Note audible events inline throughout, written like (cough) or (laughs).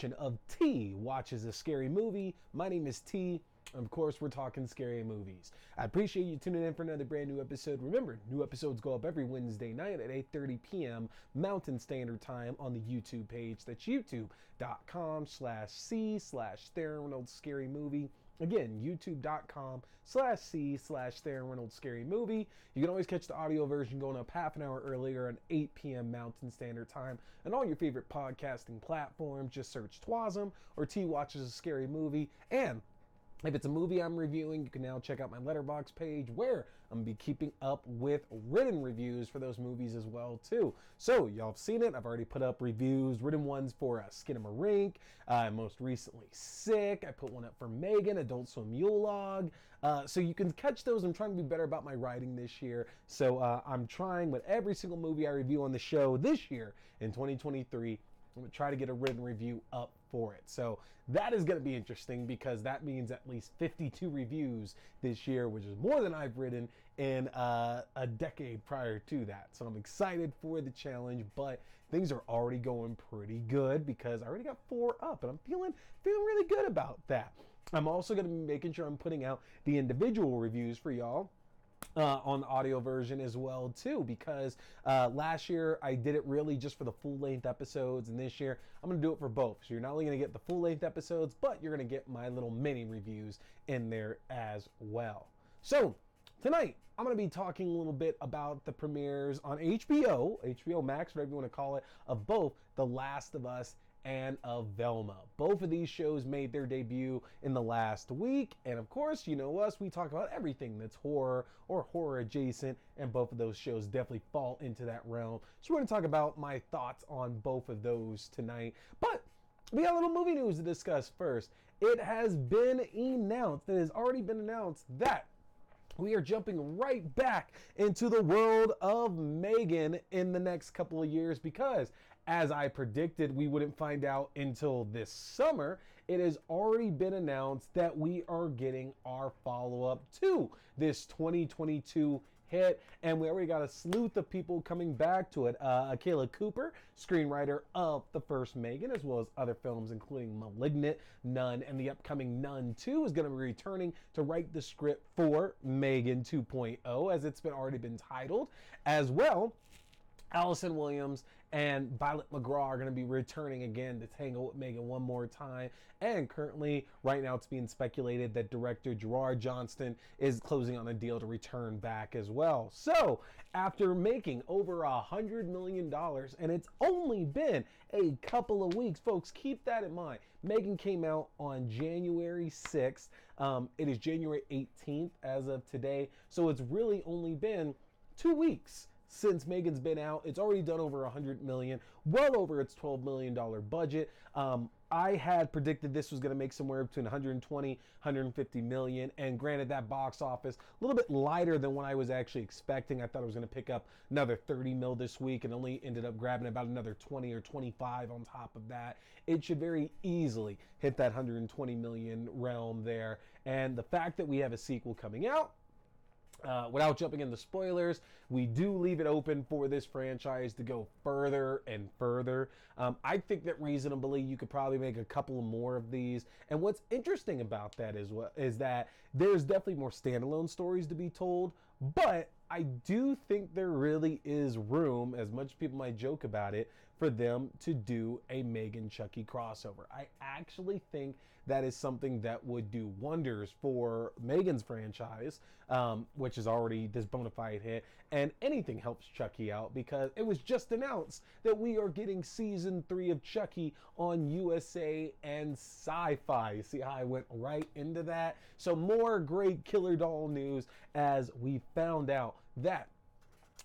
edition of T Watches a Scary Movie. My name is T. Of course, we're talking scary movies. I appreciate you tuning in for another brand new episode. Remember, new episodes go up every Wednesday night at 8:30 p.m. Mountain Standard Time on the YouTube page. That's youtube.com slash C slash Theron Scary Movie. Again, youtube.com slash C slash Theron Reynolds Scary Movie. You can always catch the audio version going up half an hour earlier at 8 p.m. Mountain Standard Time and all your favorite podcasting platforms. Just search Twasm or T Watches a Scary Movie. And if it's a movie I'm reviewing, you can now check out my Letterboxd page where I'm gonna be keeping up with written reviews for those movies as well too. So y'all have seen it. I've already put up reviews, written ones for uh, Skinamarink, uh, most recently Sick. I put one up for Megan, Adult Swim Yule Log. Uh, so you can catch those. I'm trying to be better about my writing this year. So uh, I'm trying with every single movie I review on the show this year in 2023 I'm gonna try to get a written review up for it. So that is gonna be interesting because that means at least 52 reviews this year, which is more than I've written in uh, a decade prior to that. So I'm excited for the challenge, but things are already going pretty good because I already got four up, and I'm feeling feeling really good about that. I'm also gonna be making sure I'm putting out the individual reviews for y'all uh, on the audio version as well too because uh, last year I did it really just for the full length episodes and this year I'm gonna do it for both. So you're not only gonna get the full length episodes but you're gonna get my little mini reviews in there as well. So tonight I'm gonna be talking a little bit about the premieres on HBO HBO Max whatever you want to call it of both The Last of Us and of Velma. Both of these shows made their debut in the last week, and of course, you know us, we talk about everything that's horror or horror adjacent, and both of those shows definitely fall into that realm. So, we're gonna talk about my thoughts on both of those tonight. But we got a little movie news to discuss first. It has been announced, it has already been announced that we are jumping right back into the world of Megan in the next couple of years because, as I predicted, we wouldn't find out until this summer. It has already been announced that we are getting our follow up to this 2022 hit, and we already got a sleuth of people coming back to it. Uh, Akela Cooper, screenwriter of the first Megan, as well as other films, including *Malignant*, *Nun*, and the upcoming *Nun* 2, is going to be returning to write the script for Megan 2.0, as it's been already been titled, as well. Allison Williams and Violet McGraw are going to be returning again to tangle with Megan one more time. And currently, right now, it's being speculated that director Gerard Johnstone is closing on a deal to return back as well. So, after making over a hundred million dollars, and it's only been a couple of weeks, folks, keep that in mind. Megan came out on January 6th. Um, it is January 18th as of today. So, it's really only been two weeks since Megan's been out. It's already done over 100 million, well over its 12 million dollar budget. Um, I had predicted this was going to make somewhere between 120, 150 million, and granted that box office a little bit lighter than what I was actually expecting. I thought I was going to pick up another 30 mil this week, and only ended up grabbing about another 20 or 25 on top of that. It should very easily hit that 120 million realm there, and the fact that we have a sequel coming out uh, without jumping into spoilers, we do leave it open for this franchise to go further and further. Um, I think that reasonably you could probably make a couple more of these. And what's interesting about that is what is that there's definitely more standalone stories to be told, but I do think there really is room, as much people might joke about it, for them to do a Megan Chucky crossover. I actually think that is something that would do wonders for Megan's franchise, um, which is already this bona fide hit, and anything helps Chucky out because it was just announced that we are getting season three of Chucky on USA and Syfy. See how I went right into that? So, more great Killer Doll news as we found out that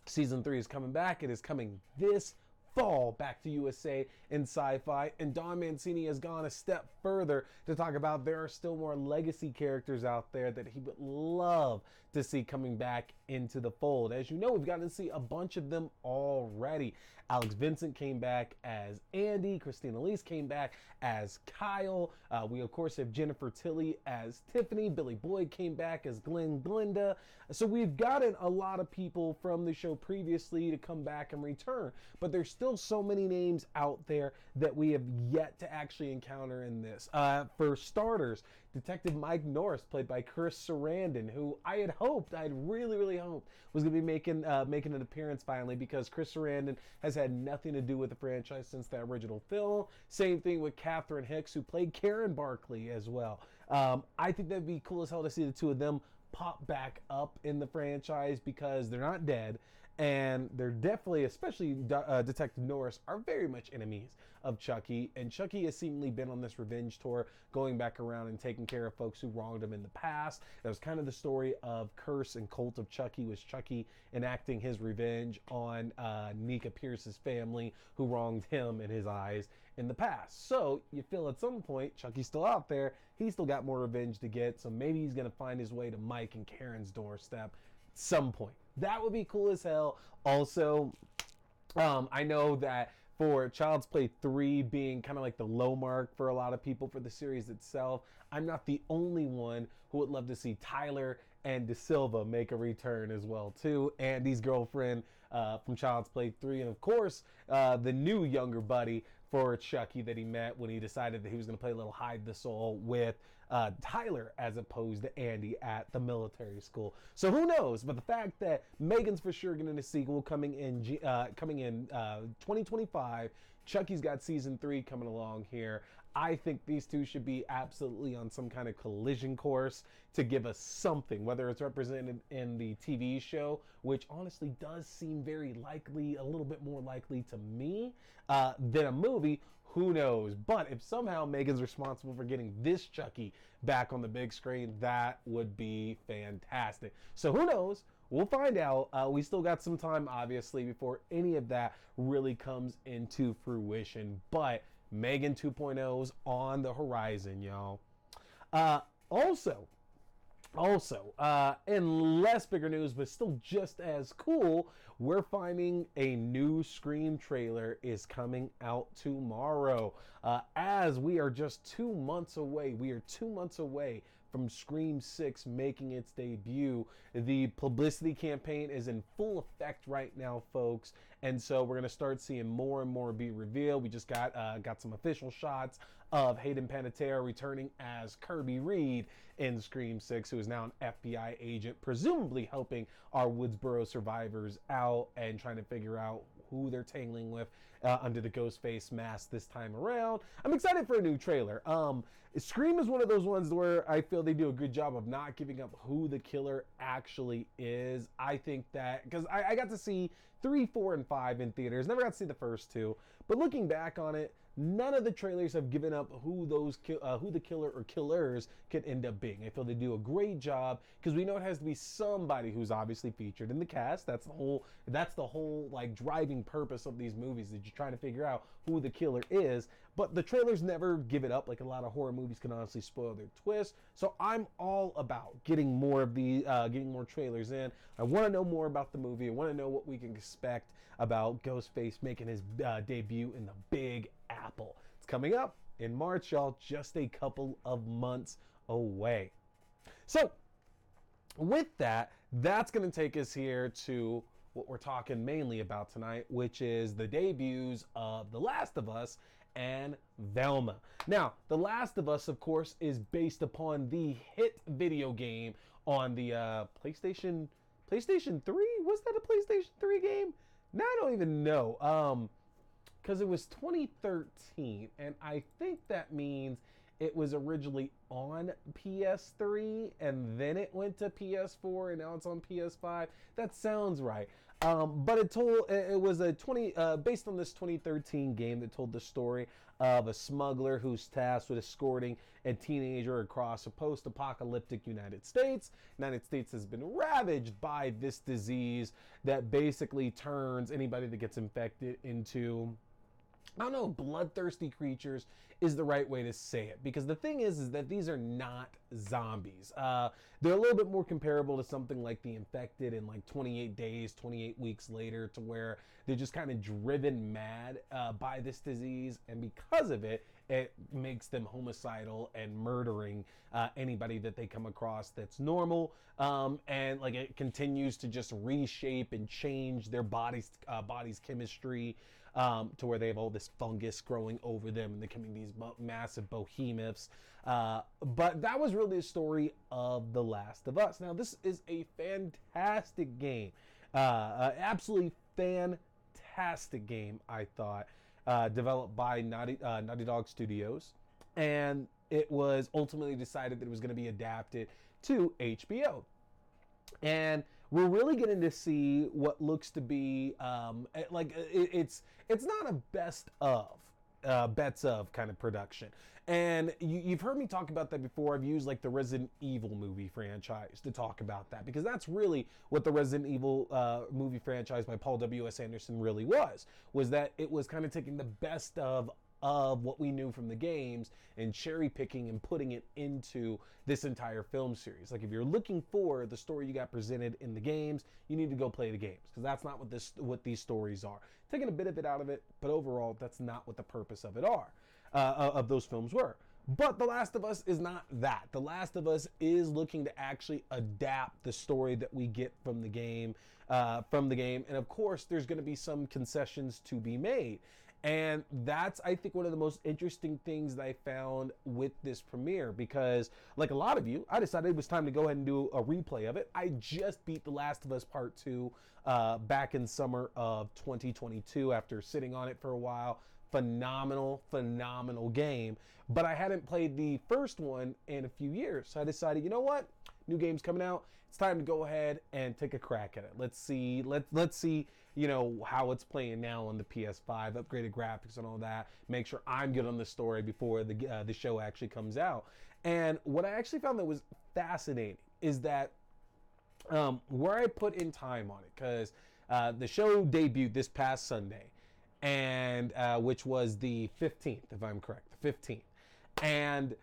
season three is coming back. It is coming this fall back to USA in Syfy and Don Mancini has gone a step further to talk about there are still more legacy characters out there that he would love to see coming back into the fold. As you know, we've gotten to see a bunch of them already. Alex Vincent came back as Andy, Christina Elise came back as Kyle. Uh, we of course have Jennifer Tilly as Tiffany, Billy Boyd came back as Glenn Glinda. So we've gotten a lot of people from the show previously to come back and return, but there's still still so many names out there that we have yet to actually encounter in this. Uh, for starters, Detective Mike Norris, played by Chris Sarandon, who I had hoped, I had really, really hoped, was going to be making uh, making an appearance finally because Chris Sarandon has had nothing to do with the franchise since the original film. Same thing with Catherine Hicks, who played Karen Barclay as well. Um, I think that'd be cool as hell to see the two of them pop back up in the franchise because they're not dead and they're definitely, especially uh, Detective Norris, are very much enemies of Chucky. And Chucky has seemingly been on this revenge tour, going back around and taking care of folks who wronged him in the past. That was kind of the story of Curse and Cult of Chucky, was Chucky enacting his revenge on uh, Nica Pierce's family, who wronged him in his eyes in the past. So you feel at some point Chucky's still out there. He's still got more revenge to get. So maybe he's going to find his way to Mike and Karen's doorstep some point. That would be cool as hell. Also, um, I know that for Child's Play 3 being kind of like the low mark for a lot of people for the series itself, I'm not the only one who would love to see Tyler and De Silva make a return as well too. Andy's girlfriend uh, from Child's Play 3, and of course uh, the new younger buddy for Chucky that he met when he decided that he was going to play a little hide the soul with uh, Tyler as opposed to Andy at the military school. So who knows? But the fact that Megan's for sure getting a sequel coming in uh, coming in uh, 2025. Chucky's got season three coming along here. I think these two should be absolutely on some kind of collision course to give us something, whether it's represented in the TV show, which honestly does seem very likely, a little bit more likely to me uh, than a movie. Who knows? But if somehow Megan's responsible for getting this Chucky back on the big screen, that would be fantastic. So who knows? We'll find out. Uh, we still got some time, obviously, before any of that really comes into fruition. But Megan 2.0's on the horizon, y'all. Uh, also, also, uh, in less bigger news, but still just as cool, we're finding a new Scream trailer is coming out tomorrow. Uh, as we are just two months away, we are two months away from Scream 6 making its debut. The publicity campaign is in full effect right now, folks, and so we're gonna start seeing more and more be revealed. We just got uh, got some official shots of Hayden Panettiere returning as Kirby Reed in Scream 6, who is now an FBI agent, presumably helping our Woodsboro survivors out and trying to figure out who they're tangling with uh, under the ghost face mask this time around. I'm excited for a new trailer. Um, Scream is one of those ones where I feel they do a good job of not giving up who the killer actually is. I think that because I, I got to see three, four, and five in theaters, never got to see the first two, but looking back on it, none of the trailers have given up who those uh, who the killer or killers could end up being. I feel they do a great job because we know it has to be somebody who's obviously featured in the cast. That's the whole that's the whole like driving purpose of these movies that you're trying to figure out who the killer is. But the trailers never give it up like a lot of horror movies can honestly spoil their twist. So I'm all about getting more of the uh, getting more trailers in. I want to know more about the movie. I want to know what we can expect about Ghostface making his uh, debut in the Big Apple. It's coming up in March, y'all, just a couple of months away. So, with that, that's going to take us here to what we're talking mainly about tonight, which is the debuts of The Last of Us and Velma. Now, The Last of Us, of course, is based upon the hit video game on the uh, PlayStation PlayStation 3. Was that a PlayStation 3 game? Now I don't even know. Um, because it was 2013, and I think that means it was originally on PS3 and then it went to PS4 and now it's on PS5. That sounds right. Um, but it told it was a 20 uh, based on this 2013 game that told the story of a smuggler who's tasked with escorting a teenager across a post-apocalyptic United States. United States has been ravaged by this disease that basically turns anybody that gets infected into I don't know, bloodthirsty creatures is the right way to say it because the thing is, is that these are not zombies. Uh, they're a little bit more comparable to something like the infected in like 28 days, 28 weeks later, to where they're just kind of driven mad uh, by this disease, and because of it, it makes them homicidal and murdering uh, anybody that they come across that's normal. Um, and like it continues to just reshape and change their body's uh, body's chemistry um, to where they have all this fungus growing over them and they're becoming these massive behemoths. Uh, but that was really the story of The Last of Us. Now, this is a fantastic game, uh, uh, absolutely fantastic game. I thought uh, developed by Naughty, uh, Naughty Dog Studios, and it was ultimately decided that it was going to be adapted to HBO. And we're really getting to see what looks to be um, eh, like eh, it, it's it's not a best of uh, bets of kind of production. And you, have heard me talk about that before. I've used like the Resident Evil movie franchise to talk about that because that's really what the Resident Evil uh, movie franchise by Paul W. S. Anderson really was. Was that it was kind of taking the best of of what we knew from the games and cherry picking and putting it into this entire film series. Like if you're looking for the story you got presented in the games, you need to go play the games because that's not what this what these stories are. Taking a bit of it out of it, but overall that's not what the purpose of it are uh, of those films were. But The Last of Us is not that. The Last of Us is looking to actually adapt the story that we get from the game, uh, from the game, and of course, there's going to be some concessions to be made. And that's, I think, one of the most interesting things that I found with this premiere because, like a lot of you, I decided it was time to go ahead and do a replay of it. I just beat The Last of Us Part 2 uh, back in summer of 2022 after sitting on it for a while. Phenomenal, phenomenal game. But I hadn't played the first one in a few years. So I decided, you know what? New game's coming out. It's time to go ahead and take a crack at it. Let's see. Let's let's see you know, how it's playing now on the PS5, upgraded graphics and all that. Make sure I'm good on the story before the uh, the show actually comes out. And what I actually found that was fascinating is that um, where I put in time on it, because uh, the show debuted this past Sunday, and uh, which was the 15th, if I'm correct, the 15th, and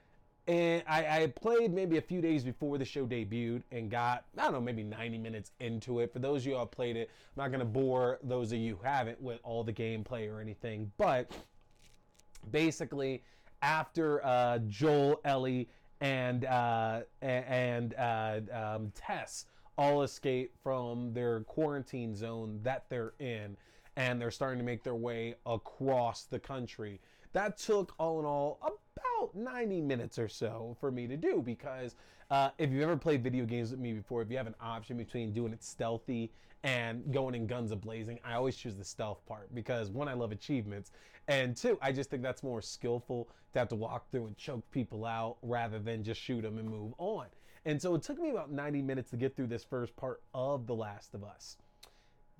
and I, I, played maybe a few days before the show debuted and got, I don't know, maybe 90 minutes into it. For those of you who have played it, I'm not going to bore those of you who haven't with all the gameplay or anything. But basically, after uh, Joel, Ellie, and uh, and uh, um, Tess all escape from their quarantine zone that they're in, and they're starting to make their way across the country. That took all in all about 90 minutes or so for me to do because uh, if you've ever played video games with me before, if you have an option between doing it stealthy and going in guns a blazing, I always choose the stealth part because one, I love achievements, and two, I just think that's more skillful to have to walk through and choke people out rather than just shoot them and move on. And so it took me about 90 minutes to get through this first part of The Last of Us.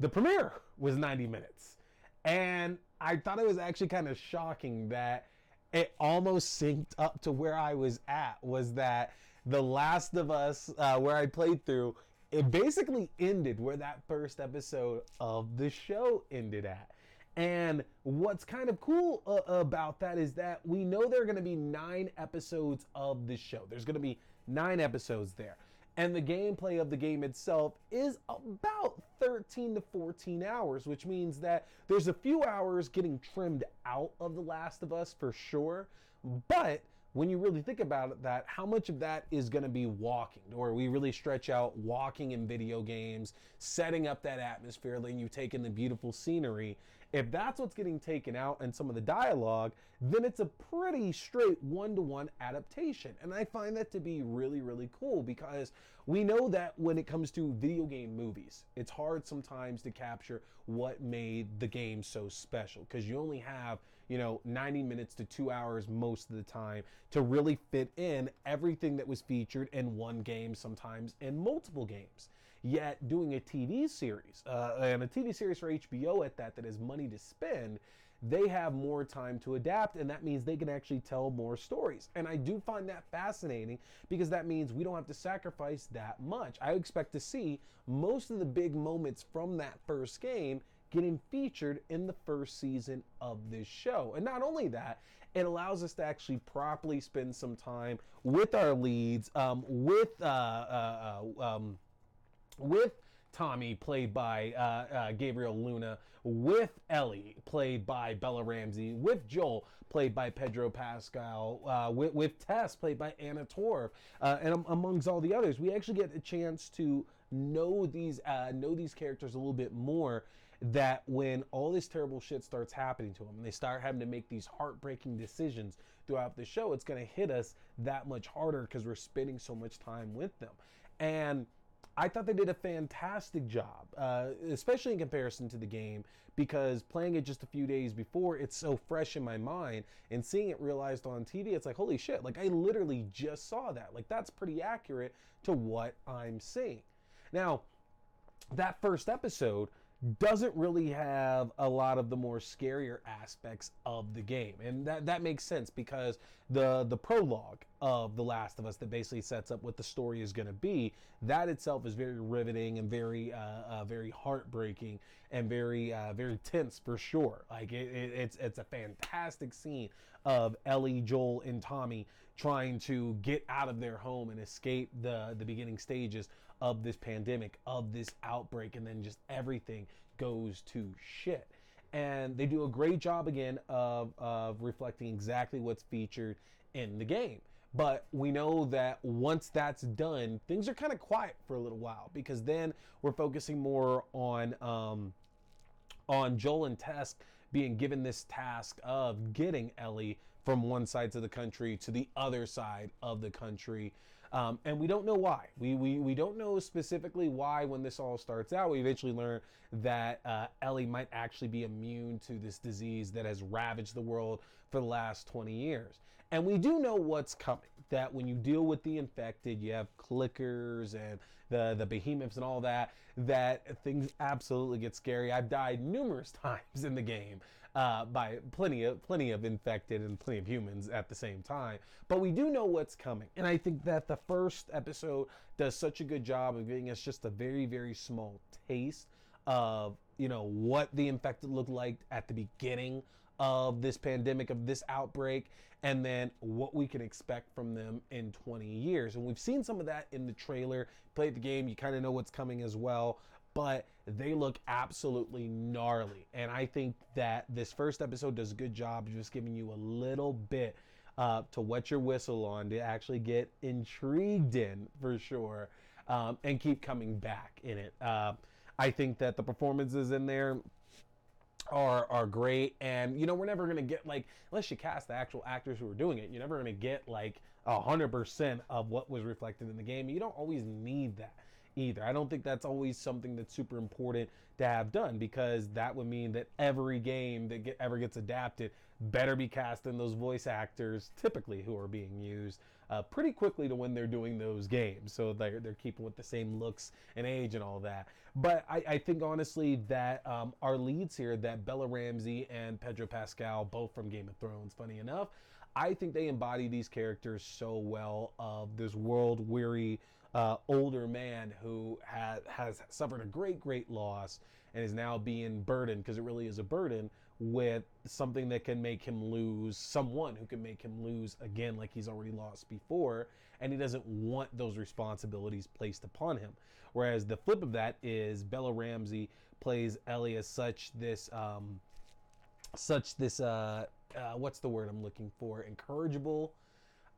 The premiere was 90 minutes. And I thought it was actually kind of shocking that it almost synced up to where I was at was that The Last of Us, uh, where I played through, it basically ended where that first episode of the show ended at. And what's kind of cool uh, about that is that we know there are going to be nine episodes of the show. There's going to be nine episodes there. And the gameplay of the game itself is about 13 to 14 hours, which means that there's a few hours getting trimmed out of The Last of Us for sure. But when you really think about it, that how much of that is going to be walking, or we really stretch out walking in video games, setting up that atmosphere, letting you take in the beautiful scenery, if that's what's getting taken out and some of the dialogue, then it's a pretty straight one to one adaptation. And I find that to be really, really cool because we know that when it comes to video game movies, it's hard sometimes to capture what made the game so special because you only have, you know, 90 minutes to two hours most of the time to really fit in everything that was featured in one game, sometimes in multiple games. Yet doing a TV series, uh, and a TV series for HBO at that, that has money to spend, they have more time to adapt, and that means they can actually tell more stories. And I do find that fascinating because that means we don't have to sacrifice that much. I expect to see most of the big moments from that first game getting featured in the first season of this show. And not only that, it allows us to actually properly spend some time with our leads, um, with uh, uh, um, with Tommy, played by uh, uh, Gabriel Luna, with Ellie, played by Bella Ramsey, with Joel, played by Pedro Pascal, uh, with, with, Tess, played by Anna Torv, uh, and amongst all the others. We actually get a chance to know these uh, know these characters a little bit more that when all this terrible shit starts happening to them and they start having to make these heartbreaking decisions throughout the show, it's going to hit us that much harder because we're spending so much time with them. And I thought they did a fantastic job, uh, especially in comparison to the game, because playing it just a few days before, it's so fresh in my mind, and seeing it realized on TV, it's like, holy shit, like I literally just saw that. Like that's pretty accurate to what I'm seeing. Now, that first episode, doesn't really have a lot of the more scarier aspects of the game. And that, that makes sense because the the prologue of The Last of Us that basically sets up what the story is going to be, that itself is very riveting and very uh, uh, very heartbreaking and very uh, very tense for sure. Like it, it, it's it's a fantastic scene of Ellie, Joel, and Tommy trying to get out of their home and escape the the beginning stages of this pandemic, of this outbreak, and then just everything goes to shit. And they do a great job again of, of reflecting exactly what's featured in the game. But we know that once that's done, things are kind of quiet for a little while because then we're focusing more on um, on Joel and Tess being given this task of getting Ellie from one side of the country to the other side of the country um, and we don't know why. We, we, we don't know specifically why when this all starts out. We eventually learn that uh, Ellie might actually be immune to this disease that has ravaged the world for the last 20 years. And we do know what's coming. That when you deal with the infected, you have clickers and the, the behemoths and all that, that things absolutely get scary. I've died numerous (laughs) times in the game uh, by plenty of plenty of infected and plenty of humans at the same time. But we do know what's coming, and I think that the first episode does such a good job of giving us just a very very small taste of you know what the infected looked like at the beginning of this pandemic of this outbreak and then what we can expect from them in 20 years. And we've seen some of that in the trailer. Played the game. You kind of know what's coming as well but they look absolutely gnarly. And I think that this first episode does a good job just giving you a little bit uh, to wet your whistle on to actually get intrigued in for sure um, and keep coming back in it. Uh, I think that the performances in there are are great and you know we're never gonna get like unless you cast the actual actors who are doing it you're never gonna get like a hundred percent of what was reflected in the game you don't always need that either. I don't think that's always something that's super important to have done because that would mean that every game that get, ever gets adapted better be cast in those voice actors typically who are being used uh, pretty quickly to when they're doing those games. So they're, they're keeping with the same looks and age and all that. But I, I think honestly that um, our leads here, that Bella Ramsey and Pedro Pascal, both from Game of Thrones, funny enough, I think they embody these characters so well of this world weary uh, older man who has has suffered a great, great loss and is now being burdened because it really is a burden with something that can make him lose someone who can make him lose again like he's already lost before and he doesn't want those responsibilities placed upon him. Whereas the flip of that is bella ramsey plays ellie as such this um such this uh, uh what's the word i'm looking for? Incorrigible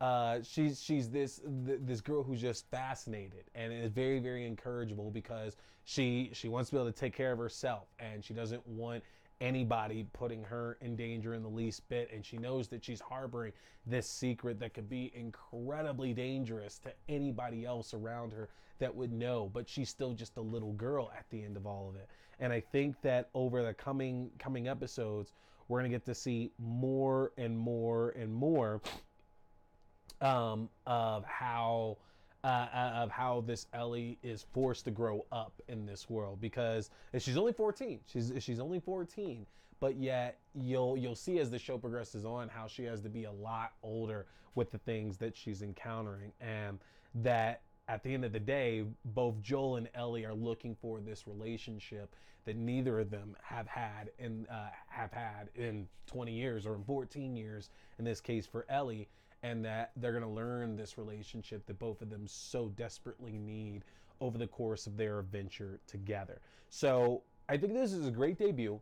uh, she's she's this th- this girl who's just fascinated and is very very encourageable because she she wants to be able to take care of herself and she doesn't want anybody putting her in danger in the least bit. And she knows that she's harboring this secret that could be incredibly dangerous to anybody else around her that would know but she's still just a little girl at the end of all of it. And i think that over the coming coming episodes we're going to get to see more and more and more um, of how uh, uh, of how this Ellie is forced to grow up in this world because she's only 14. She's she's only 14, but yet you'll you'll see as the show progresses on how she has to be a lot older with the things that she's encountering and that at the end of the day, both Joel and Ellie are looking for this relationship that neither of them have had in uh, have had in 20 years or in 14 years. In this case, for Ellie, and that they're going to learn this relationship that both of them so desperately need over the course of their adventure together. So I think this is a great debut.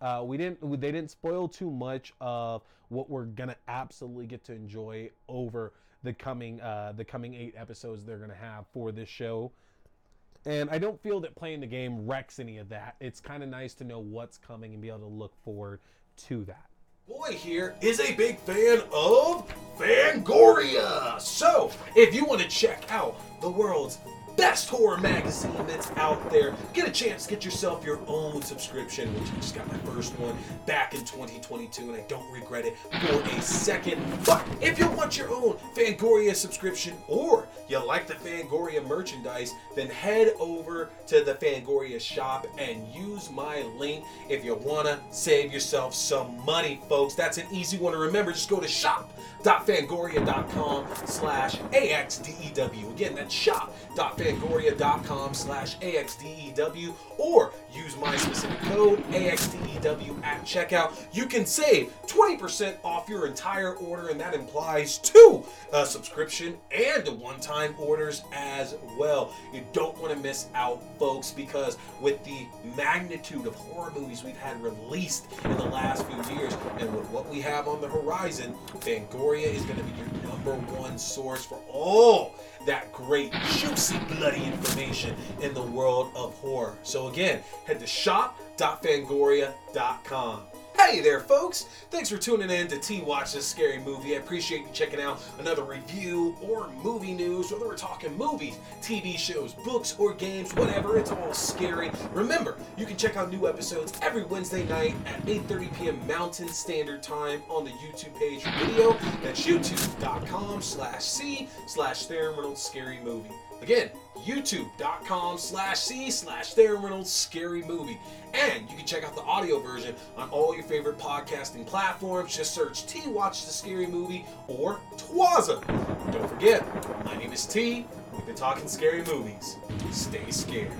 Uh, we didn't they didn't spoil too much of what we're gonna absolutely get to enjoy over the coming uh, the coming eight episodes they're gonna have for this show. And I don't feel that playing the game wrecks any of that. It's kind of nice to know what's coming and be able to look forward to that. Boy here is a big fan of Fangoria. So, if you want to check out the world's best horror magazine that's out there. Get a chance get yourself your own subscription, which I just got my first one back in 2022, and I don't regret it for a second. But if you want your own Fangoria subscription or you like the Fangoria merchandise, then head over to the Fangoria shop and use my link if you want to save yourself some money, folks. That's an easy one to remember. Just go to shop.fangoria.com slash AXDEW. Again, that's shop.fangoria.com slash AXDEW or use my specific code AXDEW at checkout. You can save 20% off your entire order, and that implies two uh, subscription and one-time orders as well. You don't want to miss out, folks, because with the magnitude of horror movies we've had released in the last few years, and with what we have on the horizon, Fangoria is going to be your number one source for all that great, juicy, bloody information in the world of horror. So again, head to shop.fangoria.com. Hey there, folks! Thanks for tuning in to T Watch This Scary Movie. I appreciate you checking out another review or movie news, whether we're talking movies, TV shows, books, or games, whatever. It's all scary. Remember, you can check out new episodes every Wednesday night at 8:30 p.m. Mountain Standard Time on the YouTube page for video. That's youtube.com slash c slash Theron Reynolds Scary Movie. Again, youtube.com slash c slash Theron Reynolds Scary Movie. And you can check out the audio version on all your favorite podcasting platforms. Just search T Watch the Scary Movie or Twaza. Don't forget, my name is T. We've been talking scary movies. Stay scared.